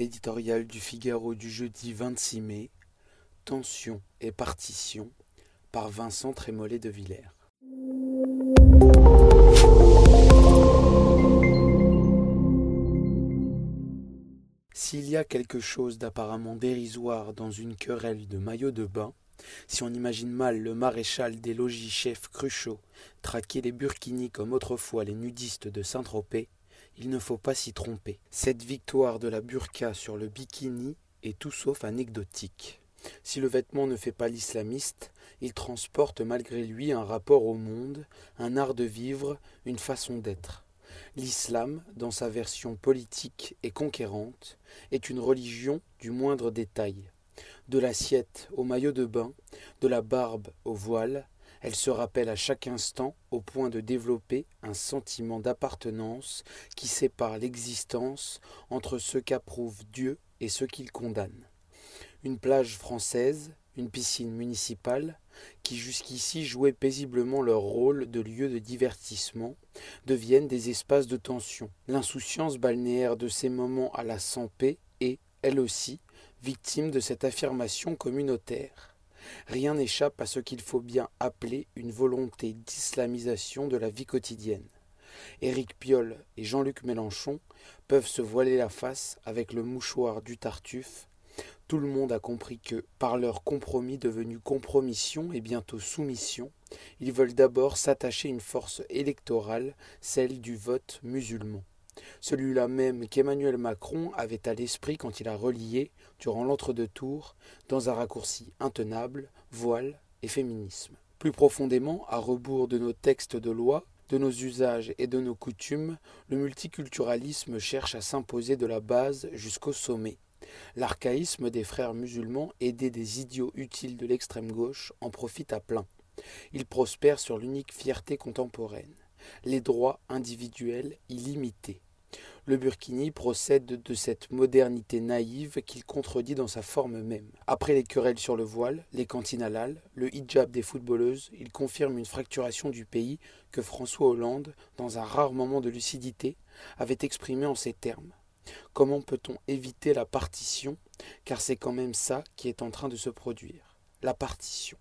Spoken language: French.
L'éditorial du Figaro du jeudi 26 mai, Tension et partition, par Vincent Trémollet de Villers. S'il y a quelque chose d'apparemment dérisoire dans une querelle de maillots de bain, si on imagine mal le maréchal des logis chefs Cruchot traquer les burkinis comme autrefois les nudistes de Saint-Tropez, il ne faut pas s'y tromper. Cette victoire de la burqa sur le bikini est tout sauf anecdotique. Si le vêtement ne fait pas l'islamiste, il transporte malgré lui un rapport au monde, un art de vivre, une façon d'être. L'islam, dans sa version politique et conquérante, est une religion du moindre détail. De l'assiette au maillot de bain, de la barbe au voile, elle se rappelle à chaque instant au point de développer un sentiment d'appartenance qui sépare l'existence entre ce qu'approuve Dieu et ce qu'il condamne. Une plage française, une piscine municipale, qui jusqu'ici jouaient paisiblement leur rôle de lieu de divertissement, deviennent des espaces de tension. L'insouciance balnéaire de ces moments à la sans-paix est, elle aussi, victime de cette affirmation communautaire. Rien n'échappe à ce qu'il faut bien appeler une volonté d'islamisation de la vie quotidienne. Éric Piolle et Jean-Luc Mélenchon peuvent se voiler la face avec le mouchoir du Tartuffe tout le monde a compris que, par leur compromis devenu compromission et bientôt soumission, ils veulent d'abord s'attacher une force électorale, celle du vote musulman. Celui-là même qu'Emmanuel Macron avait à l'esprit quand il a relié, durant l'entre-deux tours, dans un raccourci intenable, voile et féminisme. Plus profondément, à rebours de nos textes de loi, de nos usages et de nos coutumes, le multiculturalisme cherche à s'imposer de la base jusqu'au sommet. L'archaïsme des frères musulmans, aidés des idiots utiles de l'extrême gauche, en profite à plein. Il prospère sur l'unique fierté contemporaine, les droits individuels illimités. Le Burkini procède de cette modernité naïve qu'il contredit dans sa forme même. Après les querelles sur le voile, les cantines halal, le hijab des footballeuses, il confirme une fracturation du pays que François Hollande, dans un rare moment de lucidité, avait exprimé en ces termes. Comment peut-on éviter la partition? Car c'est quand même ça qui est en train de se produire. La partition.